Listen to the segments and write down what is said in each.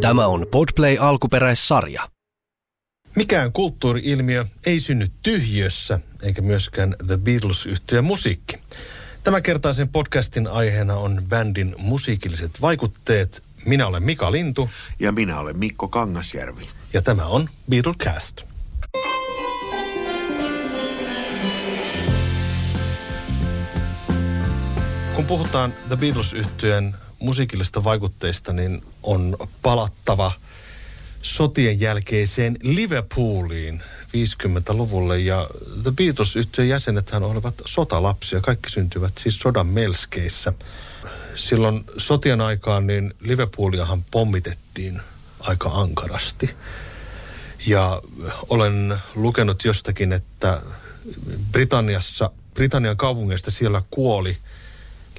Tämä on Podplay alkuperäissarja. Mikään kulttuuriilmiö ei synny tyhjössä, eikä myöskään The beatles yhtyä musiikki. Tämänkertaisen podcastin aiheena on bändin musiikilliset vaikutteet. Minä olen Mika Lintu. Ja minä olen Mikko Kangasjärvi. Ja tämä on Beatlecast. Kun puhutaan The beatles yhtyeen musiikillisista vaikutteista, niin on palattava sotien jälkeiseen Liverpooliin 50-luvulle. Ja The beatles yhtyeen jäsenethän olivat sotalapsia. Kaikki syntyvät siis sodan melskeissä. Silloin sotien aikaan niin Liverpooliahan pommitettiin aika ankarasti. Ja olen lukenut jostakin, että Britanniassa, Britannian kaupungeista siellä kuoli –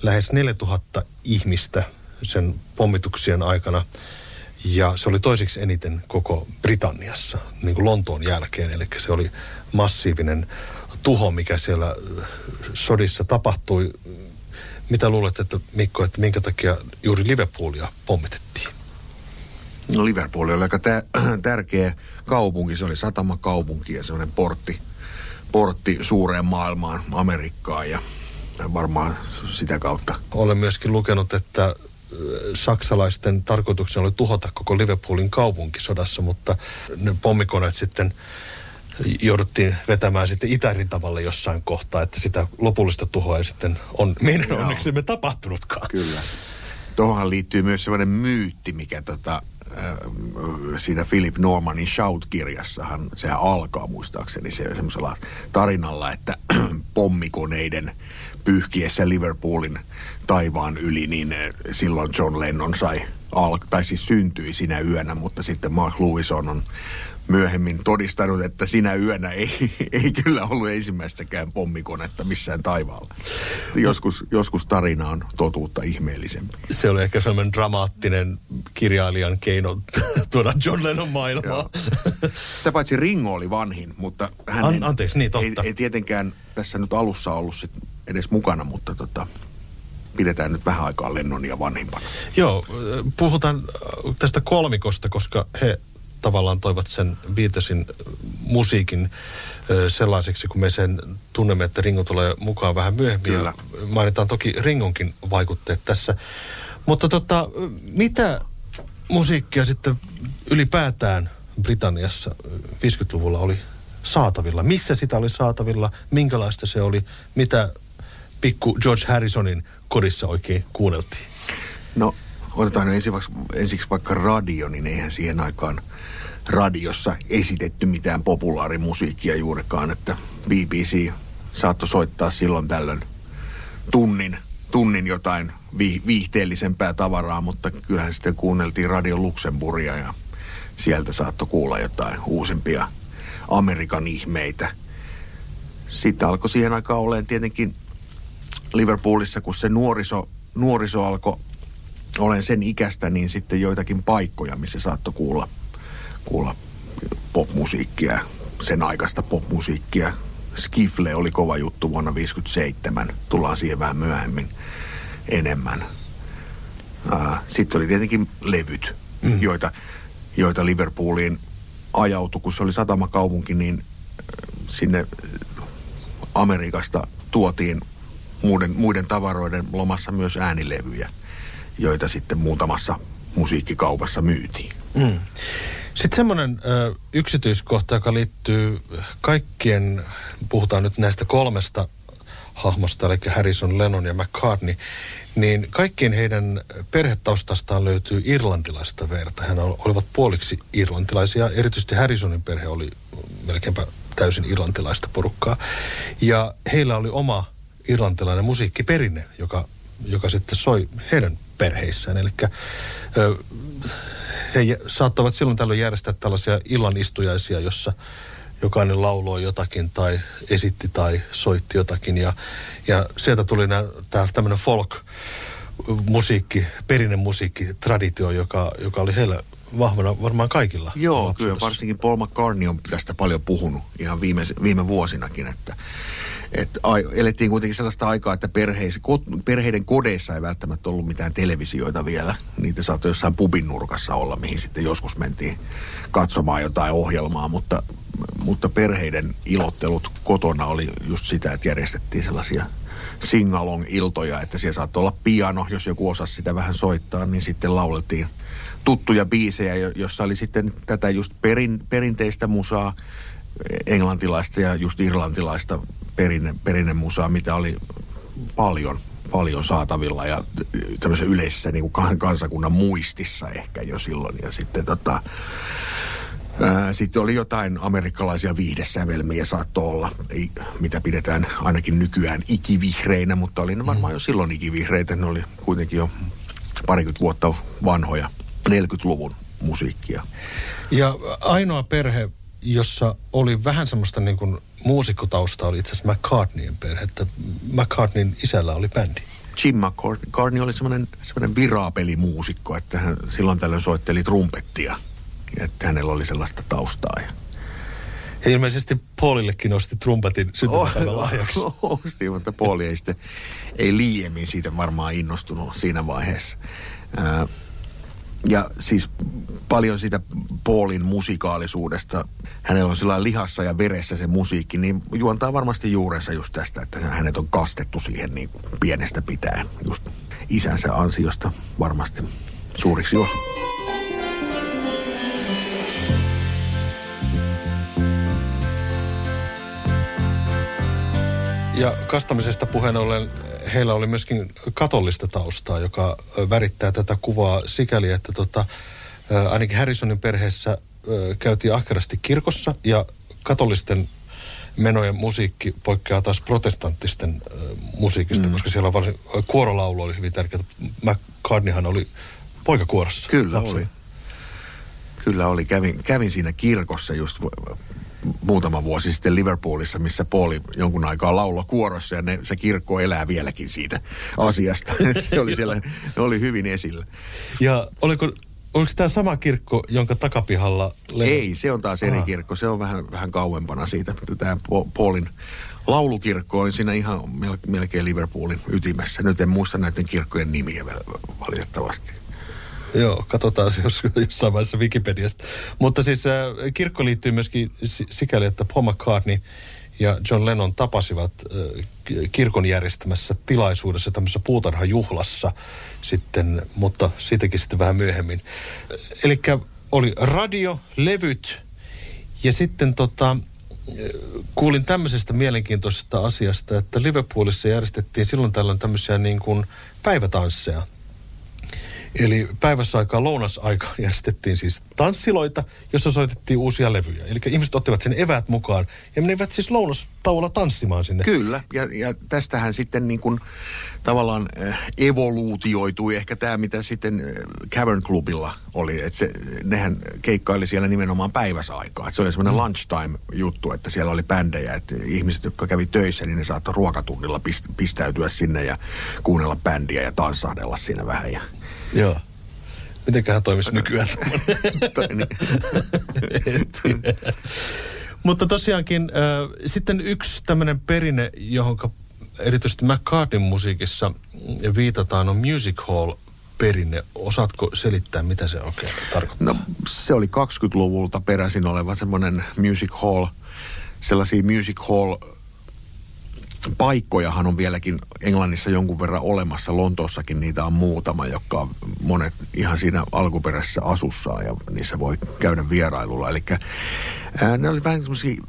lähes 4000 ihmistä sen pommituksien aikana. Ja se oli toiseksi eniten koko Britanniassa, niin kuin Lontoon jälkeen. Eli se oli massiivinen tuho, mikä siellä sodissa tapahtui. Mitä luulet, että Mikko, että minkä takia juuri Liverpoolia pommitettiin? No Liverpool oli aika tä- tärkeä kaupunki. Se oli satamakaupunki ja semmoinen portti, portti suureen maailmaan, Amerikkaan. Ja varmaan sitä kautta. Olen myöskin lukenut, että saksalaisten tarkoituksena oli tuhota koko Liverpoolin kaupunki sodassa, mutta ne pommikoneet sitten jouduttiin vetämään sitten itärintavalle jossain kohtaa, että sitä lopullista tuhoa ei sitten on meidän onneksi me tapahtunutkaan. Kyllä. Tuohon liittyy myös sellainen myytti, mikä tota, siinä Philip Normanin Shout-kirjassahan, sehän alkaa muistaakseni se semmoisella tarinalla, että pommikoneiden pyyhkiessä Liverpoolin taivaan yli, niin eh, silloin John Lennon sai, al- tai siis syntyi sinä yönä, mutta sitten Mark Lewison on myöhemmin todistanut, että sinä yönä ei, ei kyllä ollut ensimmäistäkään pommikonetta missään taivaalla. Joskus, joskus tarina on totuutta ihmeellisempi. Se oli ehkä sellainen dramaattinen kirjailijan keino tuoda John Lennon maailmaa. Sitä paitsi Ringo oli vanhin, mutta hän An, anteeksi, niin totta. Ei, ei tietenkään tässä nyt alussa ollut sit edes mukana, mutta tota, pidetään nyt vähän aikaa Lennonia vanhimpana. Joo, puhutaan tästä kolmikosta, koska he tavallaan toivat sen Beatlesin musiikin sellaiseksi, kun me sen tunnemme, että Ringo tulee mukaan vähän myöhemmin. Kyllä. Ja mainitaan toki Ringonkin vaikutteet tässä. Mutta tota, mitä musiikkia sitten ylipäätään Britanniassa 50-luvulla oli saatavilla? Missä sitä oli saatavilla? Minkälaista se oli? Mitä pikku George Harrisonin kodissa oikein kuunneltiin? No, otetaan ensiksi, ensiksi vaikka radio, niin eihän siihen aikaan radiossa esitetty mitään populaarimusiikkia juurikaan, että BBC saattoi soittaa silloin tällöin tunnin, tunnin jotain vi, viihteellisempää tavaraa, mutta kyllähän sitten kuunneltiin Radio Luxemburgia ja sieltä saattoi kuulla jotain uusimpia Amerikan ihmeitä. Sitten alkoi siihen aikaan olemaan tietenkin Liverpoolissa, kun se nuoriso, nuoriso alkoi olen sen ikästä, niin sitten joitakin paikkoja, missä saattoi kuulla, kuulla popmusiikkia, sen aikaista popmusiikkia. Skifle oli kova juttu vuonna 1957, tullaan siihen vähän myöhemmin enemmän. Sitten oli tietenkin levyt, mm. joita, joita Liverpooliin ajautui, kun se oli satamakaupunki, niin sinne Amerikasta tuotiin muiden, muiden tavaroiden lomassa myös äänilevyjä, joita sitten muutamassa musiikkikaupassa myytiin. Mm. Sitten semmoinen yksityiskohta, joka liittyy kaikkien, puhutaan nyt näistä kolmesta hahmosta, eli Harrison, Lennon ja McCartney, niin kaikkien heidän perhetaustastaan löytyy irlantilaista verta. Hän olivat puoliksi irlantilaisia. Erityisesti Harrisonin perhe oli melkeinpä täysin irlantilaista porukkaa. Ja heillä oli oma irlantilainen musiikkiperinne, joka, joka sitten soi heidän perheissään. Eli he saattavat silloin tällöin järjestää tällaisia illanistujaisia, jossa jokainen lauloi jotakin tai esitti tai soitti jotakin. Ja, ja sieltä tuli tämä tämmöinen folk musiikki, perinnemusiikki, traditio, joka, joka oli heillä vahvana varmaan kaikilla. Joo, kyllä varsinkin Paul McCartney on tästä paljon puhunut ihan viime, viime vuosinakin, että Et ai, elettiin kuitenkin sellaista aikaa, että perheis, ko, perheiden kodeissa ei välttämättä ollut mitään televisioita vielä. Niitä saattoi jossain pubin nurkassa olla, mihin sitten joskus mentiin katsomaan jotain ohjelmaa, mutta, mutta perheiden ilottelut kotona oli just sitä, että järjestettiin sellaisia singalong-iltoja, että siellä saattoi olla piano, jos joku osasi sitä vähän soittaa, niin sitten lauleltiin tuttuja biisejä, jossa oli sitten tätä just perin, perinteistä musaa, englantilaista ja just irlantilaista perinne, perinnemusaa, mitä oli paljon, paljon saatavilla ja tämmöisessä yleisessä niin kuin kansakunnan muistissa ehkä jo silloin. Ja sitten tota, Ää, sitten oli jotain amerikkalaisia viihdesävelmiä saattoi olla, ei, mitä pidetään ainakin nykyään ikivihreinä, mutta oli ne varmaan jo silloin ikivihreitä. Ne oli kuitenkin jo parikymmentä vuotta vanhoja 40-luvun musiikkia. Ja ainoa perhe, jossa oli vähän semmoista niin kuin muusikkotaustaa, oli itse asiassa McCartneyin perhe, että McCartneyin isällä oli bändi. Jim McCartney oli semmoinen, semmoinen viraapelimuusikko, että hän silloin tällöin soitteli trumpettia – että hänellä oli sellaista taustaa. Ja... Ilmeisesti Paulillekin osti trumpetin syntymäpäivän lahjaksi. Osti, mutta Pauli ei sitten, ei liiemmin siitä varmaan innostunut siinä vaiheessa. Ja siis paljon sitä Paulin musikaalisuudesta, hänellä on sillä lihassa ja veressä se musiikki, niin juontaa varmasti juurensa just tästä, että hänet on kastettu siihen niin kuin pienestä pitäen. Just isänsä ansiosta varmasti suuriksi jos. Ja kastamisesta puheen ollen heillä oli myöskin katollista taustaa, joka värittää tätä kuvaa sikäli, että tota, ainakin Harrisonin perheessä käytiin ahkerasti kirkossa ja katolisten menojen musiikki poikkeaa taas protestanttisten musiikista, mm. koska siellä on varsin, kuorolaulu oli hyvin tärkeää. McCartneyhan oli poikakuorossa. Kyllä lapsena. oli. Kyllä oli. Kävin, kävin siinä kirkossa just muutama vuosi sitten Liverpoolissa, missä Pauli jonkun aikaa laulo kuorossa ja ne, se kirkko elää vieläkin siitä asiasta. se oli siellä, ne oli hyvin esillä. Ja oliko, oliko tämä sama kirkko, jonka takapihalla... Le- Ei, se on taas eri kirkko. Se on vähän, vähän kauempana siitä. Tämä Paulin laulukirkko on siinä ihan melkein Liverpoolin ytimessä. Nyt en muista näiden kirkkojen nimiä valitettavasti. Joo, katsotaan jos, jossain vaiheessa Wikipediasta. Mutta siis äh, kirkko liittyy myöskin sikäli, että Paul McCartney ja John Lennon tapasivat äh, kirkon järjestämässä tilaisuudessa tämmöisessä puutarhajuhlassa sitten, mutta siitäkin sitten vähän myöhemmin. Eli oli radio, levyt ja sitten tota, kuulin tämmöisestä mielenkiintoisesta asiasta, että Liverpoolissa järjestettiin silloin tällöin tämmöisiä niin kuin päivätansseja – Eli päivässä aikaa lounasaikaan järjestettiin siis tanssiloita, jossa soitettiin uusia levyjä. Eli ihmiset ottivat sen eväät mukaan ja menivät siis lounastauolla tanssimaan sinne. Kyllä, ja, ja tästähän sitten niin kuin tavallaan äh, evoluutioitui ehkä tämä, mitä sitten äh, Cavern Clubilla oli. Että se, nehän keikkaili siellä nimenomaan päiväsaikaa. Et se oli semmoinen mm. lunchtime-juttu, että siellä oli bändejä. Että ihmiset, jotka kävi töissä, niin ne saattoi ruokatunnilla pist, pistäytyä sinne ja kuunnella bändiä ja tanssahdella siinä vähän. Ja Joo. Mitenköhän toimisi nykyään Mutta tosiaankin äh, sitten yksi tämmöinen perinne, johon erityisesti McCartneyn musiikissa viitataan, on music hall perinne. Osaatko selittää, mitä se oikein tarkoittaa? No, se oli 20-luvulta peräisin oleva semmoinen music hall, sellaisia music hall paikkojahan on vieläkin Englannissa jonkun verran olemassa. Lontoossakin niitä on muutama, jotka on monet ihan siinä alkuperäisessä asussaan ja niissä voi käydä vierailulla. Eli ne oli vähän semmoisia,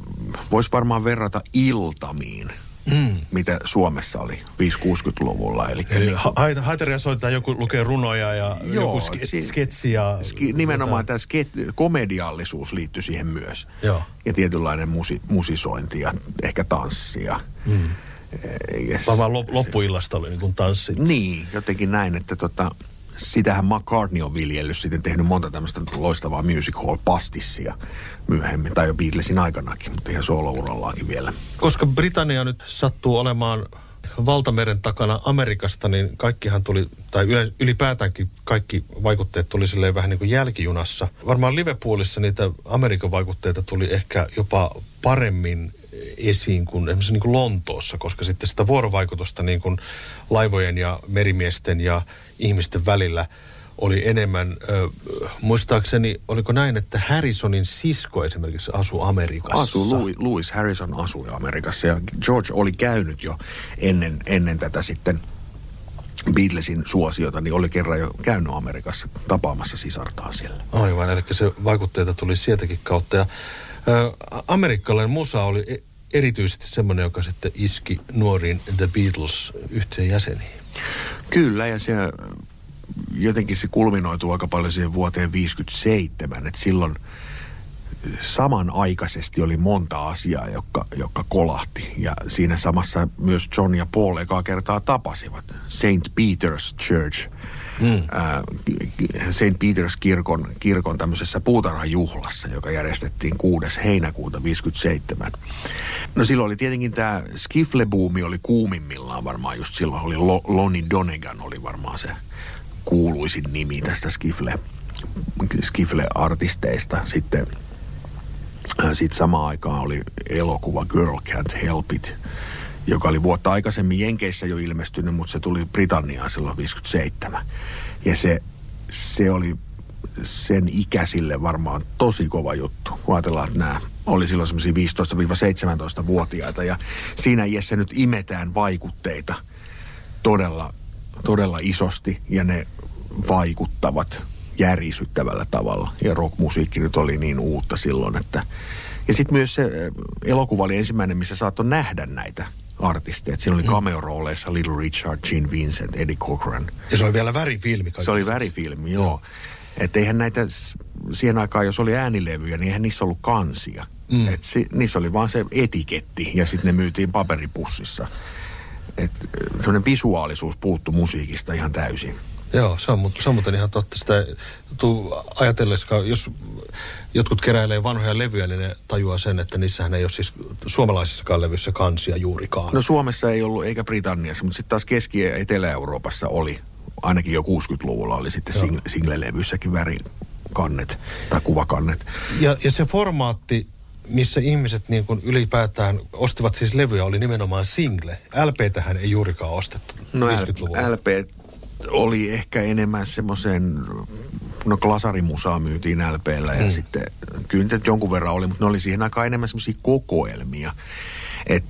voisi varmaan verrata iltamiin. Mm. mitä Suomessa oli 5-60-luvulla. Eli, Eli niin, ha- haitaria soittaa, joku lukee runoja ja joo, joku ske- si- sketsi. Ja, ski, nimenomaan tämä ske- komediallisuus liittyy siihen myös. Joo. Ja tietynlainen musi- musisointi ja ehkä tanssia. Mm. Vaan loppuillasta oli niin kuin tanssit. Niin, jotenkin näin, että tota, sitähän McCartney on viljellyt sitten tehnyt monta tämmöistä loistavaa music hall pastissia myöhemmin, tai jo Beatlesin aikanakin, mutta ihan solo-urallaankin vielä. Koska Britannia nyt sattuu olemaan valtameren takana Amerikasta, niin kaikkihan tuli, tai ylipäätäänkin kaikki vaikutteet tuli silleen vähän niin kuin jälkijunassa. Varmaan Liverpoolissa niitä Amerikan vaikutteita tuli ehkä jopa paremmin esiin kuin esimerkiksi niin kuin Lontoossa, koska sitten sitä vuorovaikutusta niin kuin laivojen ja merimiesten ja ihmisten välillä oli enemmän, ö, muistaakseni, oliko näin, että Harrisonin sisko esimerkiksi asuu Amerikassa? Asu, Louis, Louis Harrison asui Amerikassa ja George oli käynyt jo ennen, ennen tätä sitten Beatlesin suosiota, niin oli kerran jo käynyt Amerikassa tapaamassa sisartaan siellä. Aivan, eli se vaikutteita tuli sieltäkin kautta. Ja, amerikkalainen musa oli e- erityisesti semmoinen, joka sitten iski nuoriin The Beatles yhteen jäseniin. Kyllä, ja se jotenkin se kulminoituu aika paljon siihen vuoteen 57, että silloin samanaikaisesti oli monta asiaa, jotka, jotka kolahti. Ja siinä samassa myös John ja Paul ekaa kertaa tapasivat. St. Peter's Church, mm. St. Peter's kirkon, kirkon tämmöisessä puutarhajuhlassa, joka järjestettiin 6. heinäkuuta 57. No silloin oli tietenkin tämä skifle-buumi oli kuumimmillaan varmaan just silloin. Oli Lo, Lonnie Donegan oli varmaan se kuuluisin nimi tästä skifle, skifle-artisteista. Sitten sitten samaan aikaan oli elokuva Girl Can't Help It, joka oli vuotta aikaisemmin Jenkeissä jo ilmestynyt, mutta se tuli Britanniaan silloin 57. Ja se, se oli sen ikäisille varmaan tosi kova juttu. Kun ajatellaan, että nämä oli silloin semmoisia 15-17-vuotiaita ja siinä iässä nyt imetään vaikutteita todella, todella isosti ja ne vaikuttavat järisyttävällä tavalla. Ja rockmusiikki nyt oli niin uutta silloin, että... Ja sitten myös se elokuva oli ensimmäinen, missä saattoi nähdä näitä artisteja. Siinä oli mm. cameo-rooleissa Little Richard, Gene Vincent, Eddie Cochran. Ja se oli vielä värifilmi. Se oli värifilmi, joo. Että eihän näitä, siihen aikaan jos oli äänilevyjä, niin eihän niissä ollut kansia. Mm. Et si, niissä oli vaan se etiketti ja sitten ne myytiin paperipussissa. Että semmoinen visuaalisuus puuttu musiikista ihan täysin. Joo, se on, se on muuten ihan totta. Sitä tuu ajatellessa, jos jotkut keräilee vanhoja levyjä, niin ne tajuaa sen, että niissähän ei ole siis suomalaisissakaan levyissä kansia juurikaan. No Suomessa ei ollut, eikä Britanniassa, mutta sitten taas Keski- ja Etelä-Euroopassa oli. Ainakin jo 60-luvulla oli sitten sing- single-levyissäkin värikannet tai kuvakannet. Ja, ja se formaatti, missä ihmiset niin kuin ylipäätään ostivat siis levyjä, oli nimenomaan single. LP-tähän ei juurikaan ostettu No LP oli ehkä enemmän semmoisen, no glasarimusaa myytiin LPllä ja mm. sitten kyllä jonkun verran oli, mutta ne oli siihen aikaan enemmän semmoisia kokoelmia. Et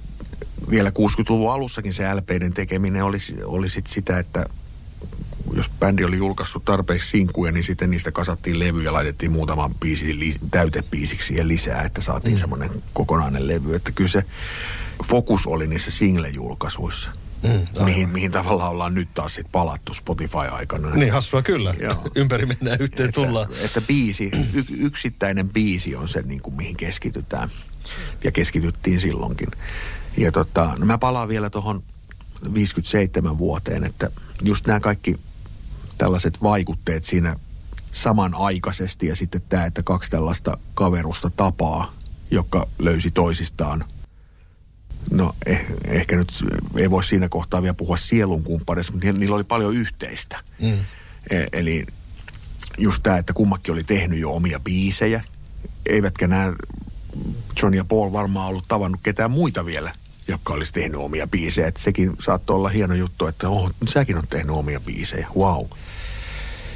vielä 60-luvun alussakin se LPiden tekeminen oli, oli sit sitä, että jos bändi oli julkaissut tarpeeksi sinkkuja, niin sitten niistä kasattiin levyjä ja laitettiin muutaman biisi li, täytepiisiksi siihen lisää, että saatiin mm. semmoinen kokonainen levy. Että kyllä se fokus oli niissä single-julkaisuissa. Mm, mihin, mihin tavallaan ollaan nyt taas sit palattu Spotify-aikana. Niin hassua kyllä. Joo. Ympäri mennään yhteen että, tullaan. Että biisi, y, yksittäinen biisi on se, niin kuin, mihin keskitytään. Ja keskityttiin silloinkin. Ja tota, no mä palaan vielä tuohon 57 vuoteen, että just nämä kaikki tällaiset vaikutteet siinä samanaikaisesti ja sitten tämä, että kaksi tällaista kaverusta tapaa, joka löysi toisistaan No eh, ehkä nyt ei voi siinä kohtaa vielä puhua sielun kumppaneista, mutta niillä oli paljon yhteistä. Mm. E, eli just tämä, että kummakin oli tehnyt jo omia biisejä. Eivätkä nämä John ja Paul varmaan ollut tavannut ketään muita vielä, jotka olisi tehnyt omia biisejä. Että sekin saattoi olla hieno juttu, että oh, säkin on tehnyt omia biisejä. Wow.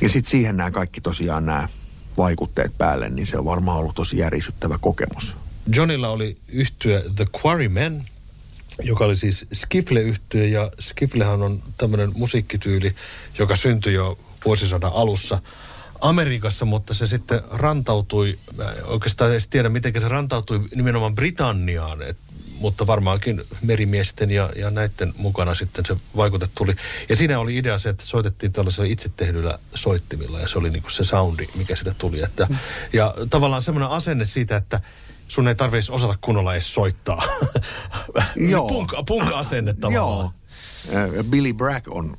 Ja sitten siihen nämä kaikki tosiaan nämä vaikutteet päälle, niin se on varmaan ollut tosi järisyttävä kokemus. Johnilla oli yhtyä The Quarrymen, joka oli siis Skifle-yhtiö ja Skiflehan on tämmöinen musiikkityyli, joka syntyi jo vuosisadan alussa Amerikassa, mutta se sitten rantautui, oikeastaan edes tiedä miten se rantautui nimenomaan Britanniaan, et, mutta varmaankin merimiesten ja, ja näiden mukana sitten se vaikute tuli. Ja siinä oli idea se, että soitettiin tällaisella itse tehdyillä soittimilla ja se oli niinku se soundi, mikä sitä tuli. Että, ja tavallaan semmoinen asenne siitä, että sun ei tarvitsisi osata kunnolla edes soittaa. Joo. Punk, punk-asenne tavallaan. Joo. Billy Bragg on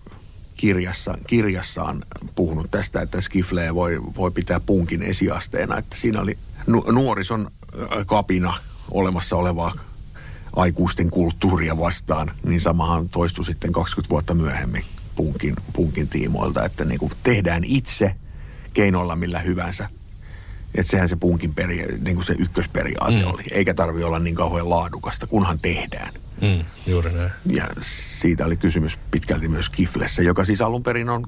kirjassa, kirjassaan puhunut tästä, että skifleä voi, voi pitää punkin esiasteena. Että siinä oli nu, nuorison kapina olemassa olevaa aikuisten kulttuuria vastaan, niin samahan toistui sitten 20 vuotta myöhemmin punkin, punkin tiimoilta, että niin kuin tehdään itse keinoilla millä hyvänsä Että sehän se punkin peri, niin kuin se ykkösperiaate Mm. oli. Eikä tarvi olla niin kauhean laadukasta, kunhan tehdään. Mm, juuri näin. Ja siitä oli kysymys pitkälti myös Kiflessä, joka siis alun perin on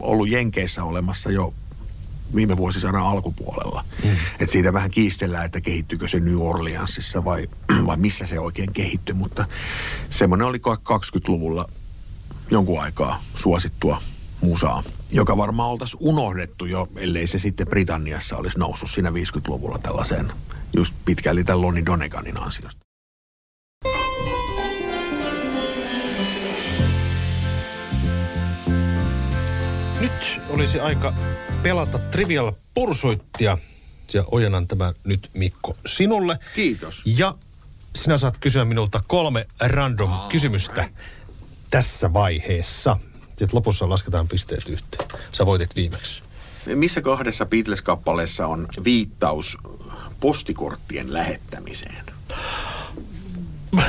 ollut Jenkeissä olemassa jo viime vuosisadan alkupuolella. Mm. Et siitä vähän kiistellään, että kehittyykö se New Orleansissa vai, vai missä se oikein kehittyi, mutta semmoinen oli 20-luvulla jonkun aikaa suosittua musaa, joka varmaan oltaisiin unohdettu jo, ellei se sitten Britanniassa olisi noussut siinä 50-luvulla tällaiseen just pitkälti tämän Lonnie Doneganin ansiosta. Nyt olisi aika pelata Trivial Pursuittia. Ja ojennan tämä nyt Mikko sinulle. Kiitos. Ja sinä saat kysyä minulta kolme random kysymystä tässä vaiheessa. Ja lopussa lasketaan pisteet yhteen. Sä voitit viimeksi. Missä kahdessa Beatles-kappaleessa on viittaus postikorttien lähettämiseen?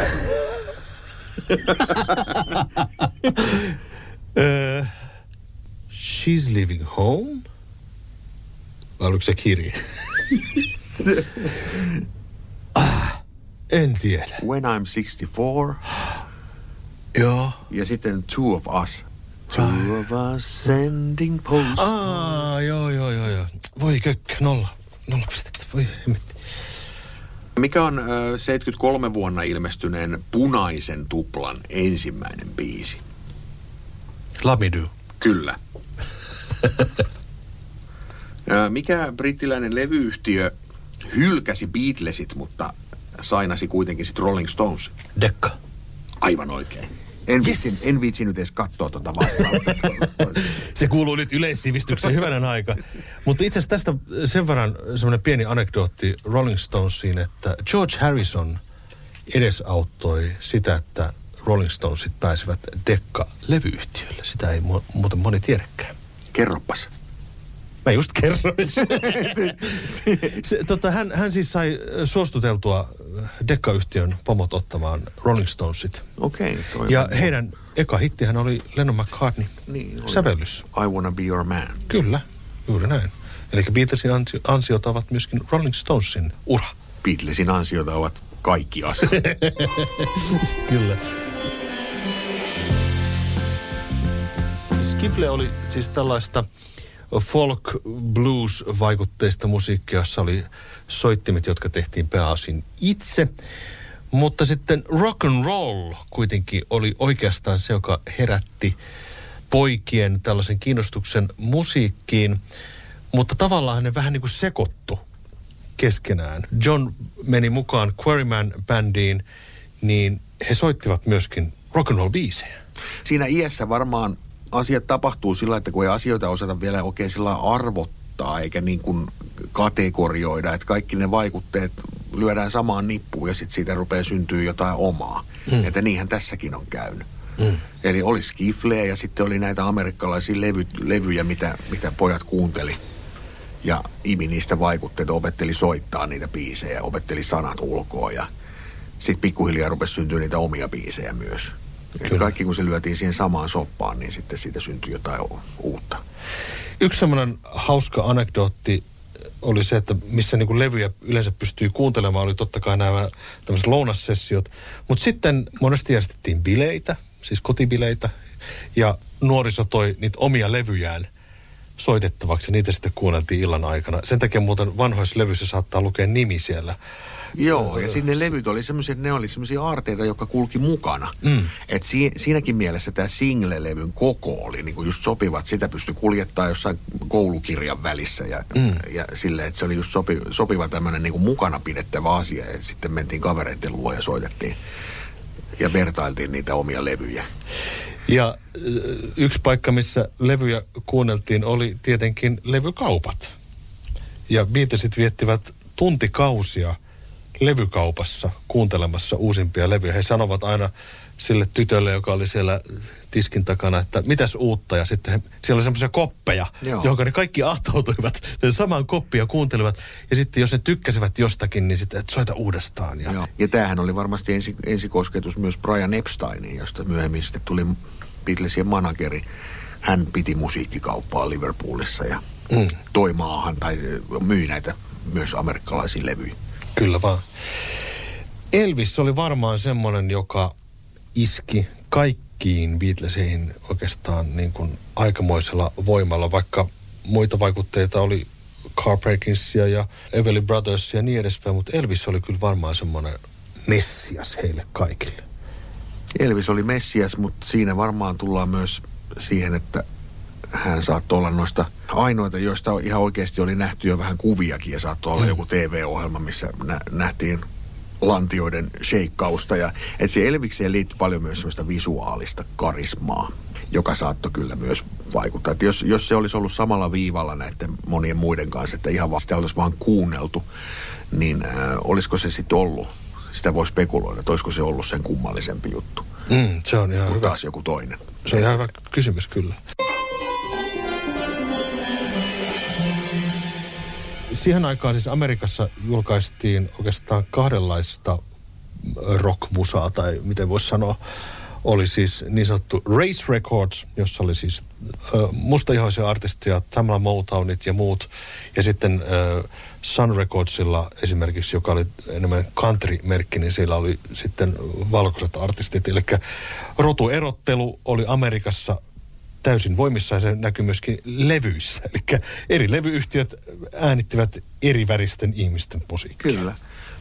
Öö, she's leaving home? Vai oliko se kirje? ah, en tiedä. When I'm 64 Joo. ja sitten Two of Us. Two of us sending post. Aa, joo, joo, joo, joo. Voi kökkö, nolla. Nolla pistettä, voi hemmetti. Mikä on ö, 73 vuonna ilmestyneen Punaisen tuplan ensimmäinen biisi? Lamidu. Kyllä. Ö, Mikä brittiläinen levyyhtiö hylkäsi Beatlesit, mutta sainasi kuitenkin sitten Rolling Stones? Dekka. Aivan oikein. En, Yes. viitsi, en viitsi nyt edes katsoa tuota vastausta. Se kuuluu nyt yleissivistykseen hyvänen aika. Mutta itse asiassa tästä sen verran semmoinen pieni anekdootti Rolling Stonesiin, että George Harrison edesauttoi sitä, että Rolling Stonesit pääsivät Dekka-levyyhtiölle. Sitä ei mu- muuten moni tiedäkään. Kerropas. Mä just kerroin. Se, tota, hän, hän siis sai ö, suostuteltua ö, Dekka-yhtiön pomot ottamaan Rolling Stonesit. Okei. toi Ja on- heidän eka hittihän oli Lennon McCartney Niin, oli. sävellys. I wanna be your man. Kyllä, juuri näin. Eli Beatlesin ansio, ansiota ovat myöskin Rolling Stonesin ura. Beatlesin ansiota ovat kaikki asiat. Kyllä. Skifle oli siis tällaista folk blues vaikutteista musiikkia, jossa oli soittimet, jotka tehtiin pääosin itse. Mutta sitten rock and roll kuitenkin oli oikeastaan se, joka herätti poikien tällaisen kiinnostuksen musiikkiin. Mutta tavallaan ne vähän niin kuin sekoittu keskenään. John meni mukaan Quarryman-bändiin, niin he soittivat myöskin rock and roll biisejä. Siinä iässä varmaan asiat tapahtuu sillä, että kun ei asioita osata vielä oikein sillä arvottaa eikä niin kuin kategorioida, että kaikki ne vaikutteet lyödään samaan nippuun ja sitten siitä rupeaa syntyä jotain omaa. Mm. Että niinhän tässäkin on käynyt. Mm. Eli oli skifleä ja sitten oli näitä amerikkalaisia levy, levyjä, mitä, mitä pojat kuunteli. Ja imi niistä vaikutteita, opetteli soittaa niitä biisejä, opetteli sanat ulkoa ja sitten pikkuhiljaa rupesi syntyä niitä omia biisejä myös. Kyllä. kaikki kun se lyötiin siihen samaan soppaan, niin sitten siitä syntyi jotain uutta. Yksi semmoinen hauska anekdootti oli se, että missä niin kuin levyjä yleensä pystyy kuuntelemaan, oli totta kai nämä tämmöiset lounassessiot. Mutta sitten monesti järjestettiin bileitä, siis kotibileitä, ja nuoriso toi niitä omia levyjään soitettavaksi, ja niitä sitten kuunneltiin illan aikana. Sen takia muuten vanhoissa levyissä saattaa lukea nimi siellä. Joo, ja sinne levyt oli semmoisia, ne oli semmoisia aarteita, jotka kulki mukana. Mm. Et si, siinäkin mielessä tämä single-levyn koko oli niinku just sopiva, että sitä pystyi kuljettaa jossain koulukirjan välissä ja, mm. ja silleen, että se oli just sopi, sopiva tämmöinen niinku mukana pidettävä asia. Ja sitten mentiin kavereiden luo ja soitettiin ja vertailtiin niitä omia levyjä. Ja ö, yksi paikka, missä levyjä kuunneltiin, oli tietenkin levykaupat. Ja Beatlesit viettivät tuntikausia levykaupassa kuuntelemassa uusimpia levyjä. He sanovat aina sille tytölle, joka oli siellä tiskin takana, että mitäs uutta. Ja sitten he, siellä oli semmoisia koppeja, Joo. johon ne kaikki ahtautuivat ne samaan koppia ja kuuntelivat. Ja sitten jos ne tykkäsivät jostakin, niin sitten, että soita uudestaan. Ja, Joo. Ja tämähän oli varmasti ensi, ensikosketus myös Brian Epsteiniin, josta myöhemmin sitten tuli Beatlesien manageri. Hän piti musiikkikauppaa Liverpoolissa ja Mm. toi maahan tai myi näitä myös amerikkalaisiin levyjä. Kyllä vaan. Elvis oli varmaan semmoinen, joka iski kaikkiin Beatlesiin oikeastaan niin kuin aikamoisella voimalla, vaikka muita vaikutteita oli Carl Perkinsia ja Everly Brothers ja niin edespäin, mutta Elvis oli kyllä varmaan semmoinen messias heille kaikille. Elvis oli messias, mutta siinä varmaan tullaan myös siihen, että hän saattoi olla noista ainoita, joista ihan oikeasti oli nähty jo vähän kuviakin ja saattoi olla mm. joku TV-ohjelma, missä nä- nähtiin lantioiden sheikkausta. Ja, että se Elvikseen liittyy paljon myös sellaista visuaalista karismaa, joka saattoi kyllä myös vaikuttaa. Jos, jos se olisi ollut samalla viivalla näiden monien muiden kanssa, että ihan vasta olisi vaan kuunneltu, niin äh, olisiko se sitten ollut? Sitä voi spekuloida, että olisiko se ollut sen kummallisempi juttu. Mm, se on ihan hyvä. taas joku toinen. Se on ihan hyvä kysymys kyllä. Siihen aikaan siis Amerikassa julkaistiin oikeastaan kahdenlaista rockmusaa, tai miten voisi sanoa, oli siis niin sanottu Race Records, jossa oli siis äh, mustaihoisia artisteja, Tamla Motownit ja muut. Ja sitten äh, Sun Recordsilla esimerkiksi, joka oli enemmän country-merkki, niin siellä oli sitten valkoiset artistit. Eli rotuerottelu oli Amerikassa täysin voimissa ja se näkyy myöskin levyissä. Eli eri levyyhtiöt äänittivät eri väristen ihmisten musiikkia. Kyllä.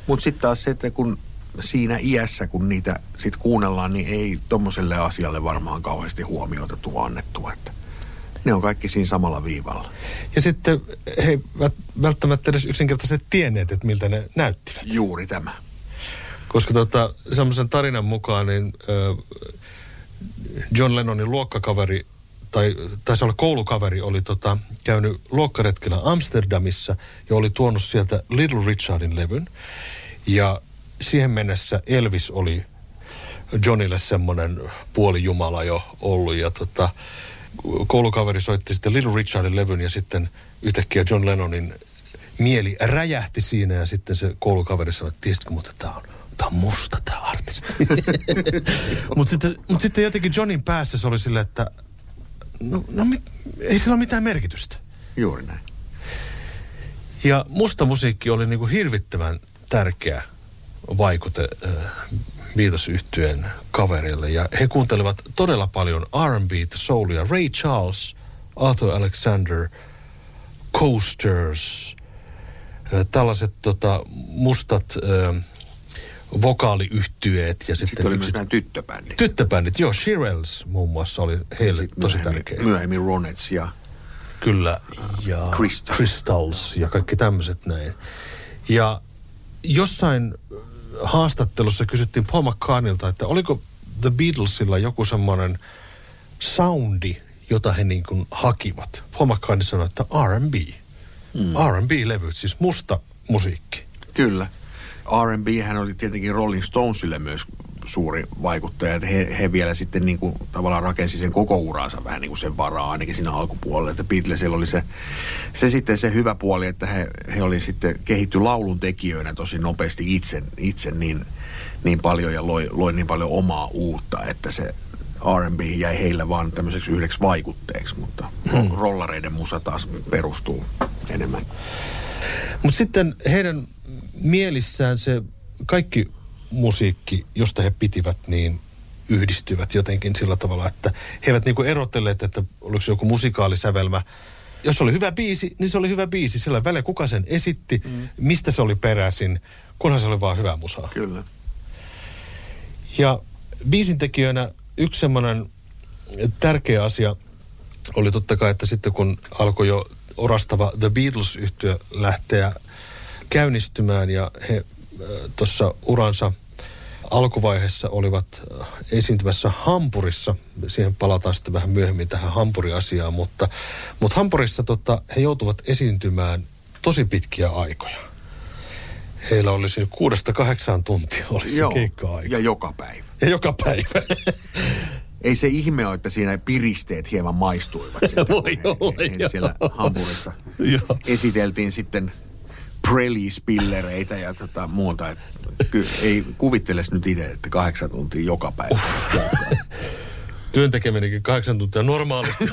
Mutta sitten taas se, että kun siinä iässä, kun niitä sitten kuunnellaan, niin ei tuommoiselle asialle varmaan kauheasti huomiota tuo annettu. Että ne on kaikki siinä samalla viivalla. Ja sitten he eivät välttämättä edes yksinkertaisesti tienneet, että miltä ne näyttivät. Juuri tämä. Koska tota, semmoisen tarinan mukaan niin äh, John Lennonin luokkakaveri tai taisi olla koulukaveri, oli tota, käynyt luokkaretkellä Amsterdamissa ja oli tuonut sieltä Little Richardin levyn. Ja siihen mennessä Elvis oli Johnille semmoinen puolijumala jo ollut. Ja tota, koulukaveri soitti sitten Little Richardin levyn ja sitten yhtäkkiä John Lennonin mieli räjähti siinä ja sitten se koulukaveri sanoi, että tiesitkö, mutta tämä on, tämä on musta tämä artisti. mutta sitten, mut sitten jotenkin Johnin päässä se oli silleen, että no, no mit, ei sillä ole mitään merkitystä. Juuri näin. Ja musta musiikki oli niin kuin hirvittävän tärkeä vaikute äh, beatles kaverille. Ja he kuuntelivat todella paljon R&B, soulia, Ray Charles, Arthur Alexander, Coasters, äh, tällaiset tota, mustat äh, vokaaliyhtyeet. Ja sitten, sitten oli myös nämä tyttöbändit. Tyttöbändit, joo. Shirelles muun muassa oli heille tosi tärkeä. Myöhemmin Ronets ja... Kyllä, ja Crystals. Crystals ja kaikki tämmöiset näin. Ja jossain haastattelussa kysyttiin Paul McCartneylta, että oliko The Beatlesilla joku semmoinen soundi, jota he niin kuin hakivat. Paul McCartney sanoi, että R&B. Mm. R&B-levyt, siis musta musiikki. Kyllä. R&B hän oli tietenkin Rolling Stonesille myös suuri vaikuttaja. Että he, he vielä sitten niin kuin, tavallaan rakensi sen koko uransa vähän niin kuin sen varaa ainakin siinä alkupuolella. Että Beatlesilla oli se, se sitten se hyvä puoli, että he, he oli sitten kehitty laulun tekijöinä tosi nopeasti itse, itse niin, niin paljon ja loi, loi niin paljon omaa uutta, että se R&B jäi heillä vaan tämmöiseksi yhdeksi vaikutteeksi, mutta hmm. rollareiden musa taas perustuu enemmän. Mutta sitten heidän mielissään se kaikki musiikki, josta he pitivät, niin yhdistyvät jotenkin sillä tavalla, että he eivät niinku erotelleet, että oliko se joku musikaalisävelmä. Jos oli hyvä biisi, niin se oli hyvä biisi. Sillä väliä kuka sen esitti, mm. mistä se oli peräisin, kunhan se oli vaan hyvä musaa. Kyllä. Ja biisin tekijöinä yksi semmoinen tärkeä asia oli totta kai, että sitten kun alkoi jo orastava The Beatles-yhtiö lähteä käynnistymään ja he äh, tuossa uransa alkuvaiheessa olivat äh, esiintymässä Hampurissa. Siihen palataan sitten vähän myöhemmin tähän Hampuri-asiaan, mutta, mutta Hampurissa tota, he joutuvat esiintymään tosi pitkiä aikoja. Heillä olisi kuudesta kahdeksaan tuntia olisi keikka-aika. Ja joka päivä. Ja joka päivä. Ei se ihme ole, että siinä piristeet hieman maistuivat. Voi olla, he, he, siellä Hampurissa esiteltiin sitten prelispillereitä ja tota muuta. Et, ky, ei kuvitteles nyt itse, että kahdeksan tuntia joka päivä. työntekeminenkin kahdeksan tuntia normaalisti.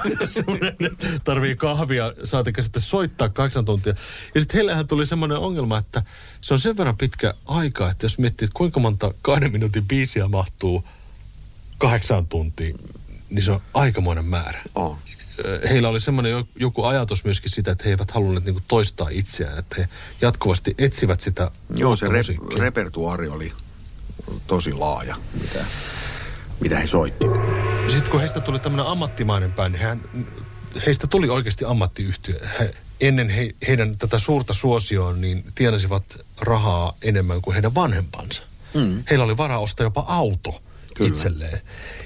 Tarvii kahvia, saatika sitten soittaa kahdeksan tuntia. Ja sitten heillähän tuli semmoinen ongelma, että se on sen verran pitkä aika, että jos miettii, että kuinka monta kahden minuutin biisiä mahtuu kahdeksan tuntia, niin se on aikamoinen määrä. On. Heillä oli semmoinen joku ajatus myöskin sitä, että he eivät halunneet niin toistaa itseään, että he jatkuvasti etsivät sitä Joo, se rep- repertuari oli tosi laaja, mitä, mitä he soitti. Sitten kun heistä tuli tämmöinen ammattimainen bändi, hän, heistä tuli oikeasti ammattiyhtiö. He, ennen he, heidän tätä suurta suosioon, niin tienasivat rahaa enemmän kuin heidän vanhempansa. Mm. Heillä oli varaa ostaa jopa auto Kyllä. itselleen.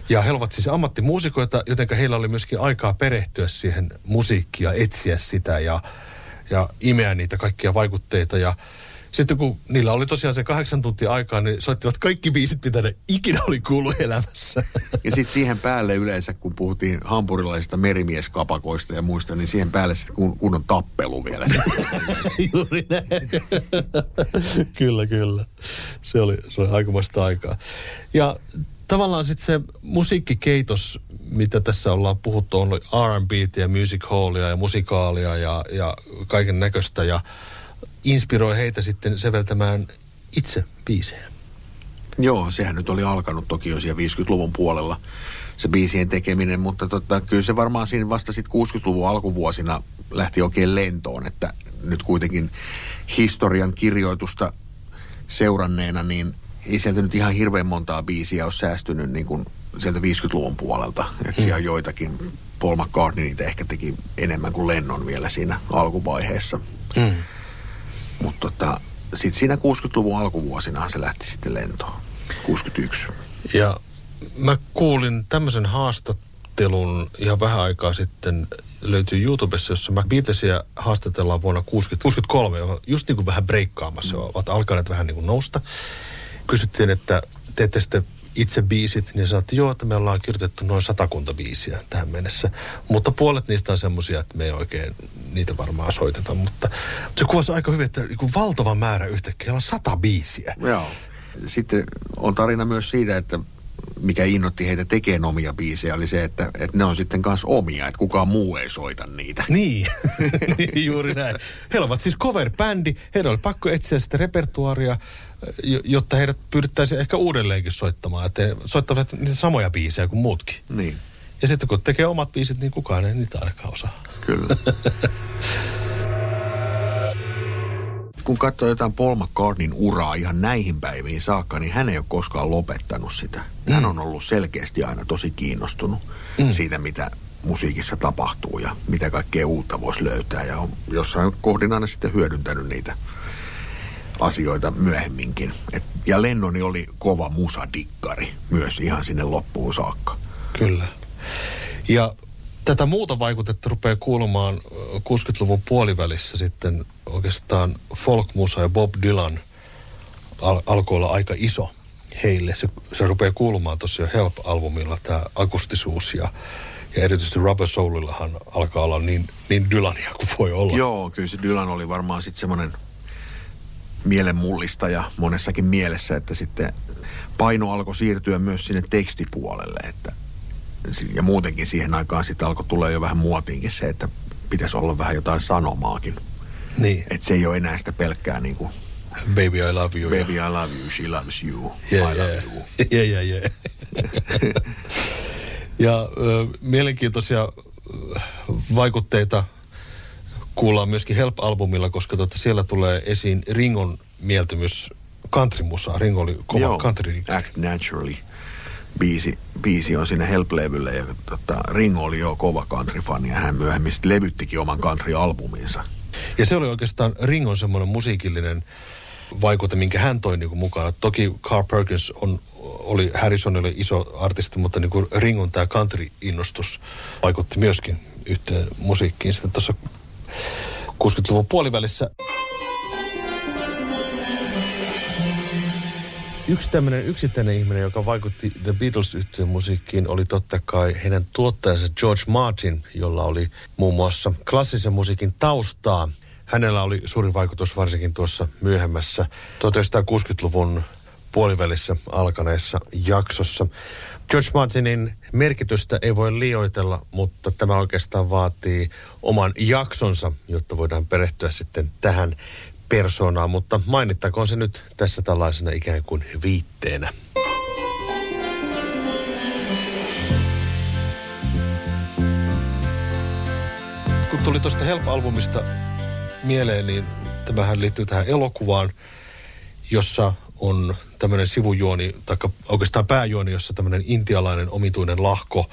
Ja he ovat siis ammattimuusikoita, joten heillä oli myöskin aikaa perehtyä siihen musiikkiin ja etsiä sitä ja, ja imeä niitä kaikkia vaikutteita. Ja sitten kun niillä oli tosiaan se kahdeksan tuntia aikaa, niin soittivat kaikki biisit, mitä ne ikinä oli kuullut elämässä. Ja sitten siihen päälle yleensä, kun puhuttiin hampurilaisista merimieskapakoista ja muista, niin siihen päälle sitten kun, kunnon tappelu vielä. Juuri näin. kyllä, kyllä. Se oli, se oli aikamoista aikaa. Ja tavallaan sitten se musiikkikeitos, mitä tässä ollaan puhuttu, on R&B ja music hallia ja musikaalia ja, ja kaiken näköistä. Ja inspiroi heitä sitten säveltämään itse biisejä. Joo, sehän nyt oli alkanut toki jo siellä 50-luvun puolella se biisien tekeminen, mutta tota, kyllä se varmaan siinä vasta sitten 60-luvun alkuvuosina lähti oikein lentoon, että nyt kuitenkin historian kirjoitusta seuranneena, niin ei sieltä nyt ihan hirveän montaa biisiä ole säästynyt niin kuin sieltä 50-luvun puolelta. Että siellä joitakin, Paul McCartney niitä ehkä teki enemmän kuin Lennon vielä siinä alkuvaiheessa. Mm. Mutta tota, sitten siinä 60-luvun alkuvuosina se lähti sitten lentoon. 61. Ja mä kuulin tämmöisen haastattelun ihan vähän aikaa sitten löytyy YouTubessa, jossa mä Beatlesia haastatellaan vuonna 60, 63, just niin kuin vähän breikkaamassa, mm. ovat alkaneet vähän niin kuin nousta. Kysyttiin, että teette sitten itse biisit, niin sanottiin, joo, että me ollaan kirjoitettu noin satakunta biisiä tähän mennessä. Mutta puolet niistä on semmoisia, että me ei oikein niitä varmaan soiteta. Mutta se kuvasi aika hyvin, että niin valtava määrä yhtäkkiä on sata biisiä. Joo. Sitten on tarina myös siitä, että mikä innotti heitä tekemään omia biisejä, oli se, että, että ne on sitten kanssa omia, että kukaan muu ei soita niitä. Niin, juuri näin. He ovat siis cover-bändi, heidän oli pakko etsiä sitä repertuaria, jotta heidät pyydettäisiin ehkä uudelleenkin soittamaan, että he soittavat niitä samoja biisejä kuin muutkin. Niin. Ja sitten kun tekee omat biisit, niin kukaan ei niitä ainakaan osaa. Kyllä. kun katsoo jotain Paul McCartneyn uraa ihan näihin päiviin saakka, niin hän ei ole koskaan lopettanut sitä. Hän mm. on ollut selkeästi aina tosi kiinnostunut mm. siitä, mitä musiikissa tapahtuu ja mitä kaikkea uutta voisi löytää. Ja on jossain kohdin aina sitten hyödyntänyt niitä asioita myöhemminkin. Et, ja Lennoni oli kova musadikkari myös ihan sinne loppuun saakka. Kyllä. Ja tätä muuta vaikutetta rupeaa kuulumaan 60-luvun puolivälissä sitten oikeastaan folkmusa ja Bob Dylan al- alkoi olla aika iso heille. Se, se rupeaa kuulumaan tosiaan Help-albumilla tämä akustisuus ja, ja erityisesti Rubber Soulillahan alkaa olla niin, niin Dylania kuin voi olla. Joo, kyllä se Dylan oli varmaan sitten semmoinen mielenmullistaja monessakin mielessä, että sitten paino alkoi siirtyä myös sinne tekstipuolelle, että ja muutenkin siihen aikaan sitten alkoi tulla jo vähän muotiinkin se, että pitäisi olla vähän jotain sanomaakin. Niin. Että se ei ole enää sitä pelkkää niin kuin Baby I love you. Baby I love you, she loves you, yeah, I yeah. love you. Yeah, yeah, yeah. ja ö, mielenkiintoisia vaikutteita kuullaan myöskin Help-albumilla, koska tota, siellä tulee esiin Ringon mieltymys countrymusaa. Ringo oli kova Joo, country. Act Naturally biisi, biisi on sinne Help-levylle ja tota, Ringo oli jo kova country-fani ja hän myöhemmin levyttikin oman country-albuminsa. Ja se oli oikeastaan Ringon semmoinen musiikillinen vaikute, minkä hän toi niin mukana. Toki Carl Perkins on, oli Harrisonille iso artisti, mutta niin kuin Ringon tämä country-innostus vaikutti myöskin yhteen musiikkiin. Sitten tuossa 60-luvun puolivälissä Yksi tämmöinen yksittäinen ihminen, joka vaikutti The beatles yhtiön musiikkiin, oli totta kai heidän tuottajansa George Martin, jolla oli muun muassa klassisen musiikin taustaa. Hänellä oli suuri vaikutus varsinkin tuossa myöhemmässä 1960-luvun puolivälissä alkaneessa jaksossa. George Martinin merkitystä ei voi liioitella, mutta tämä oikeastaan vaatii oman jaksonsa, jotta voidaan perehtyä sitten tähän persoonaan. Mutta mainittakoon se nyt tässä tällaisena ikään kuin viitteenä. Kun tuli tuosta Help-albumista mieleen, niin tämähän liittyy tähän elokuvaan, jossa on tämmöinen sivujuoni, tai oikeastaan pääjuoni, jossa tämmöinen intialainen omituinen lahko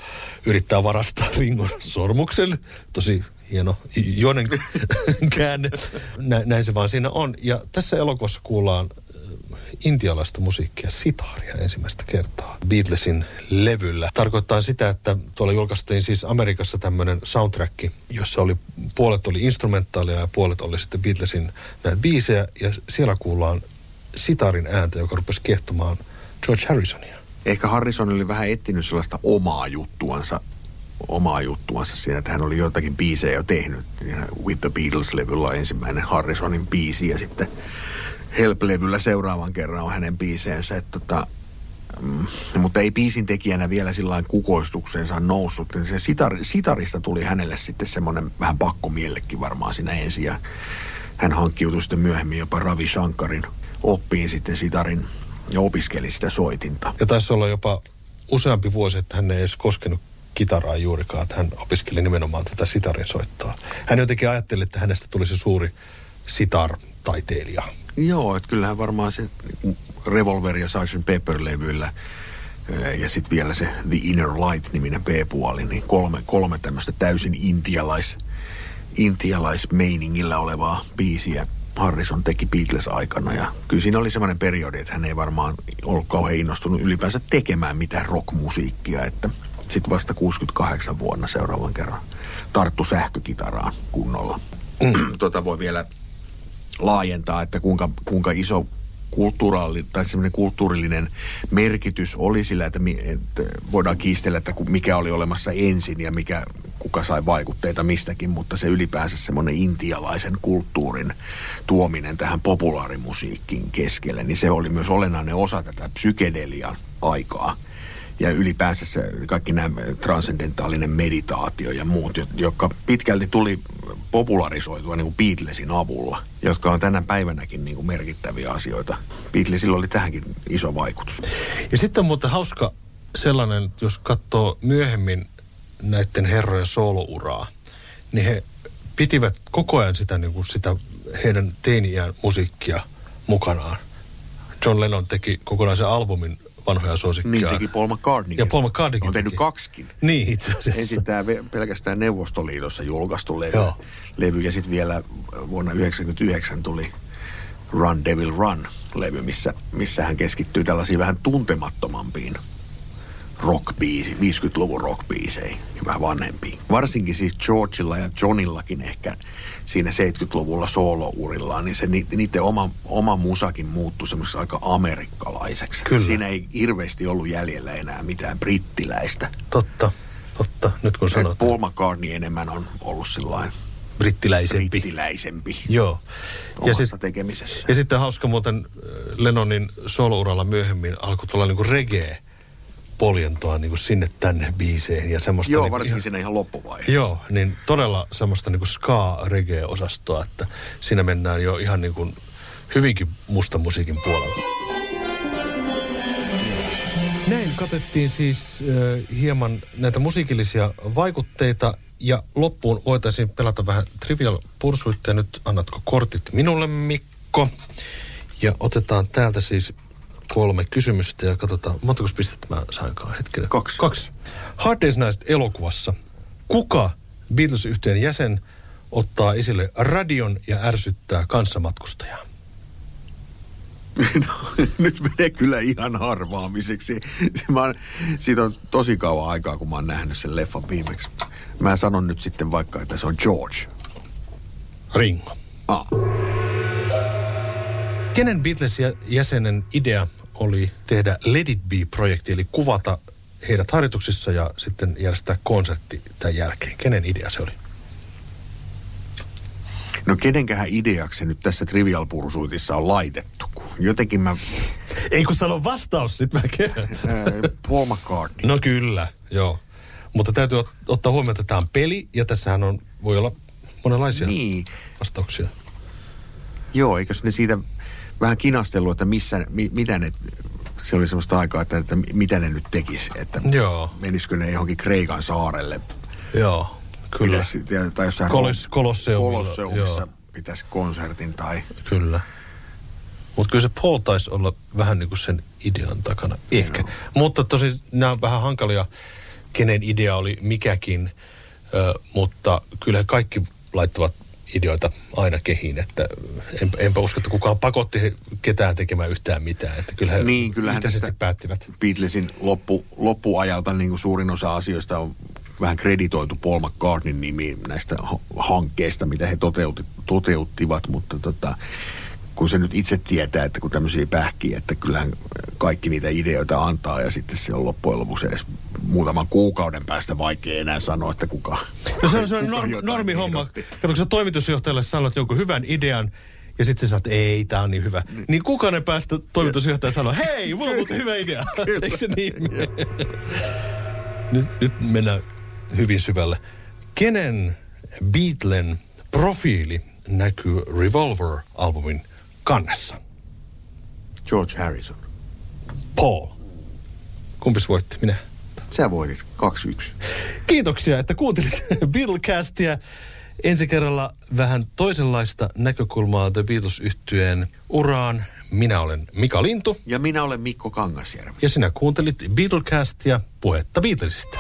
yrittää varastaa Ringon sormuksen. Tosi hieno juonen käänne. Nä, näin se vaan siinä on. Ja tässä elokuvassa kuullaan äh, intialaista musiikkia, sitaaria ensimmäistä kertaa Beatlesin levyllä. Tarkoittaa sitä, että tuolla julkaistiin siis Amerikassa tämmöinen soundtrack, jossa oli puolet oli instrumentaalia ja puolet oli sitten Beatlesin näitä biisejä. Ja siellä kuullaan sitarin ääntä, joka rupesi kehtomaan George Harrisonia. Ehkä Harrison oli vähän etsinyt sellaista omaa juttuansa omaa juttuansa siinä, että hän oli joitakin biisejä jo tehnyt. With the Beatles-levyllä ensimmäinen Harrisonin biisi ja sitten Help-levyllä seuraavan kerran on hänen biiseensä. Että tota, mm, mutta ei biisin tekijänä vielä sillä kukoistuksensa noussut. Se sitar, sitarista tuli hänelle sitten semmoinen vähän pakkomiellekin varmaan siinä ensin. Ja hän hankkiutui sitten myöhemmin jopa Ravi Shankarin oppiin sitten sitarin ja opiskeli sitä soitinta. Ja taisi olla jopa useampi vuosi, että hän ei edes koskenut kitaraa juurikaan, että hän opiskeli nimenomaan tätä sitarin soittaa. Hän jotenkin ajatteli, että hänestä tulisi suuri sitar-taiteilija. Joo, että kyllähän varmaan se Revolver ja Sgt. Pepper-levyillä eh, ja sitten vielä se The Inner Light-niminen B-puoli, niin kolme, kolme tämmöistä täysin intialais, intialaismeiningillä olevaa biisiä Harrison teki Beatles-aikana. Ja kyllä siinä oli semmoinen periodi, että hän ei varmaan ollut kauhean innostunut ylipäänsä tekemään mitään rockmusiikkia, että – sitten vasta 68 vuonna seuraavan kerran tarttu sähkökitaraan kunnolla. Mm. tota voi vielä laajentaa, että kuinka, kuinka iso kulttuuraali, tai semmoinen kulttuurillinen merkitys oli sillä, että, että voidaan kiistellä, että mikä oli olemassa ensin ja mikä, kuka sai vaikutteita mistäkin, mutta se ylipäänsä semmoinen intialaisen kulttuurin tuominen tähän populaarimusiikkiin keskelle, niin se oli myös olennainen osa tätä psykedelian aikaa – ja ylipäänsä se kaikki nämä transcendentaalinen meditaatio ja muut, jotka pitkälti tuli popularisoitua niin kuin Beatlesin avulla, jotka on tänä päivänäkin niin kuin merkittäviä asioita. Beatlesilla oli tähänkin iso vaikutus. Ja sitten muuten hauska sellainen, jos katsoo myöhemmin näiden herrojen soolouraa, niin he pitivät koko ajan sitä, niin kuin sitä heidän teiniään musiikkia mukanaan. John Lennon teki kokonaisen albumin vanhoja suosikkia. Niin teki Paul McCartney. Ja Paul McCartney On tehnyt kaksikin. Niin itse asiassa. Ensin tämä pelkästään Neuvostoliitossa julkaistu levy. Joo. levy ja sitten vielä vuonna 1999 tuli Run Devil Run levy, missä, missä hän keskittyy tällaisiin vähän tuntemattomampiin rockbiisi, 50-luvun rockbiiseihin ja vähän vanhempiin. Varsinkin siis Georgeilla ja Johnillakin ehkä siinä 70-luvulla soolourillaan, niin se niiden oma, oma musakin muuttui semmoisessa aika amerikkalaiseksi. Kyllä. Siinä ei hirveästi ollut jäljellä enää mitään brittiläistä. Totta, totta, nyt kun sanot. Paul McCartney enemmän on ollut sellainen brittiläisempi. Brittiläisempi. Joo. Ja, sit, tekemisessä. ja sitten hauska muuten äh, Lennonin solouralla myöhemmin alkoi tulla niinku reggae poljentoa niin kuin sinne tänne biiseihin ja semmoista... Joo, niin varsinkin ihan, siinä ihan loppuvaiheessa. Joo, niin todella semmoista niin kuin ska-reggae-osastoa, että siinä mennään jo ihan niin kuin hyvinkin musta musiikin puolella. Näin katettiin siis äh, hieman näitä musiikillisia vaikutteita ja loppuun voitaisiin pelata vähän Trivial Pursuitte. Nyt annatko kortit minulle, Mikko? Ja otetaan täältä siis kolme kysymystä ja katsotaan, montako pistettä mä sainkaan hetkinen. Kaksi. Kaksi. Hard Day's Night elokuvassa. Kuka Beatles-yhtiön jäsen ottaa esille radion ja ärsyttää kanssamatkustajaa? No, nyt menee kyllä ihan harvaamiseksi. Mä, siitä on tosi kauan aikaa, kun mä oon nähnyt sen leffan viimeksi. Mä sanon nyt sitten vaikka, että se on George. Ringo. Ah. Kenen Beatles-jäsenen idea oli tehdä Let It Be-projekti, eli kuvata heidät harjoituksissa ja sitten järjestää konsertti tämän jälkeen. Kenen idea se oli? No kenenkähän ideaksi nyt tässä Trivial Pursuitissa on laitettu, jotenkin mä... Ei kun sano vastaus, sit mä. Ää, Paul McCartney. No kyllä, joo. Mutta täytyy ot- ottaa huomioon, että tämä on peli ja tässähän on, voi olla monenlaisia Niin. vastauksia. Joo, eikös ne siitä vähän kinastellut, että missä, mi, mitä ne, se oli semmoista aikaa, että, että mitä ne nyt tekis, että Joo. menisikö ne johonkin Kreikan saarelle. Joo, kyllä. Pitäisi, tai jossain Kolos- Kolosseumilla, Kolosseumissa joo. pitäisi konsertin tai... Kyllä. Mutta kyllä se Paul taisi olla vähän niin kuin sen idean takana. Ehkä. Mutta tosi nämä on vähän hankalia, kenen idea oli mikäkin. Ö, mutta kyllä kaikki laittavat ideoita aina kehiin, että enpä, enpä usko, että kukaan pakotti ketään tekemään yhtään mitään. Että kyllä he Niin, kyllähän itse tästä päättivät. Beatlesin loppu, loppuajalta niin kuin suurin osa asioista on vähän kreditoitu Paul McCartneyn nimiin näistä ha- hankkeista, mitä he toteutti, toteuttivat, mutta tota, kun se nyt itse tietää, että kun tämmöisiä pähkiä, että kyllähän kaikki niitä ideoita antaa ja sitten se on loppujen lopuksi edes muutaman kuukauden päästä vaikea enää sanoa, että kuka No se on sellainen kuka norm, homma. Kato, kun sä toimitusjohtajalle sanot jonkun hyvän idean, ja sitten sä sanot, ei, tää on niin hyvä. Niin kukaan ei päästä toimitusjohtaja sanoa, hei, mulla on muuten hyvä idea. Eikö se niin nyt, nyt mennään hyvin syvälle. Kenen Beatlen profiili näkyy Revolver-albumin kannessa? George Harrison. Paul. Kumpis voitti? Minä. Sä voitit 2-1. Kiitoksia, että kuuntelit Beatlecastia. Ensi kerralla vähän toisenlaista näkökulmaa The beatles yhtyeen uraan. Minä olen Mika Lintu Ja minä olen Mikko Kangasjärvi. ja sinä kuuntelit Beatlecastia puhetta Beatlesista.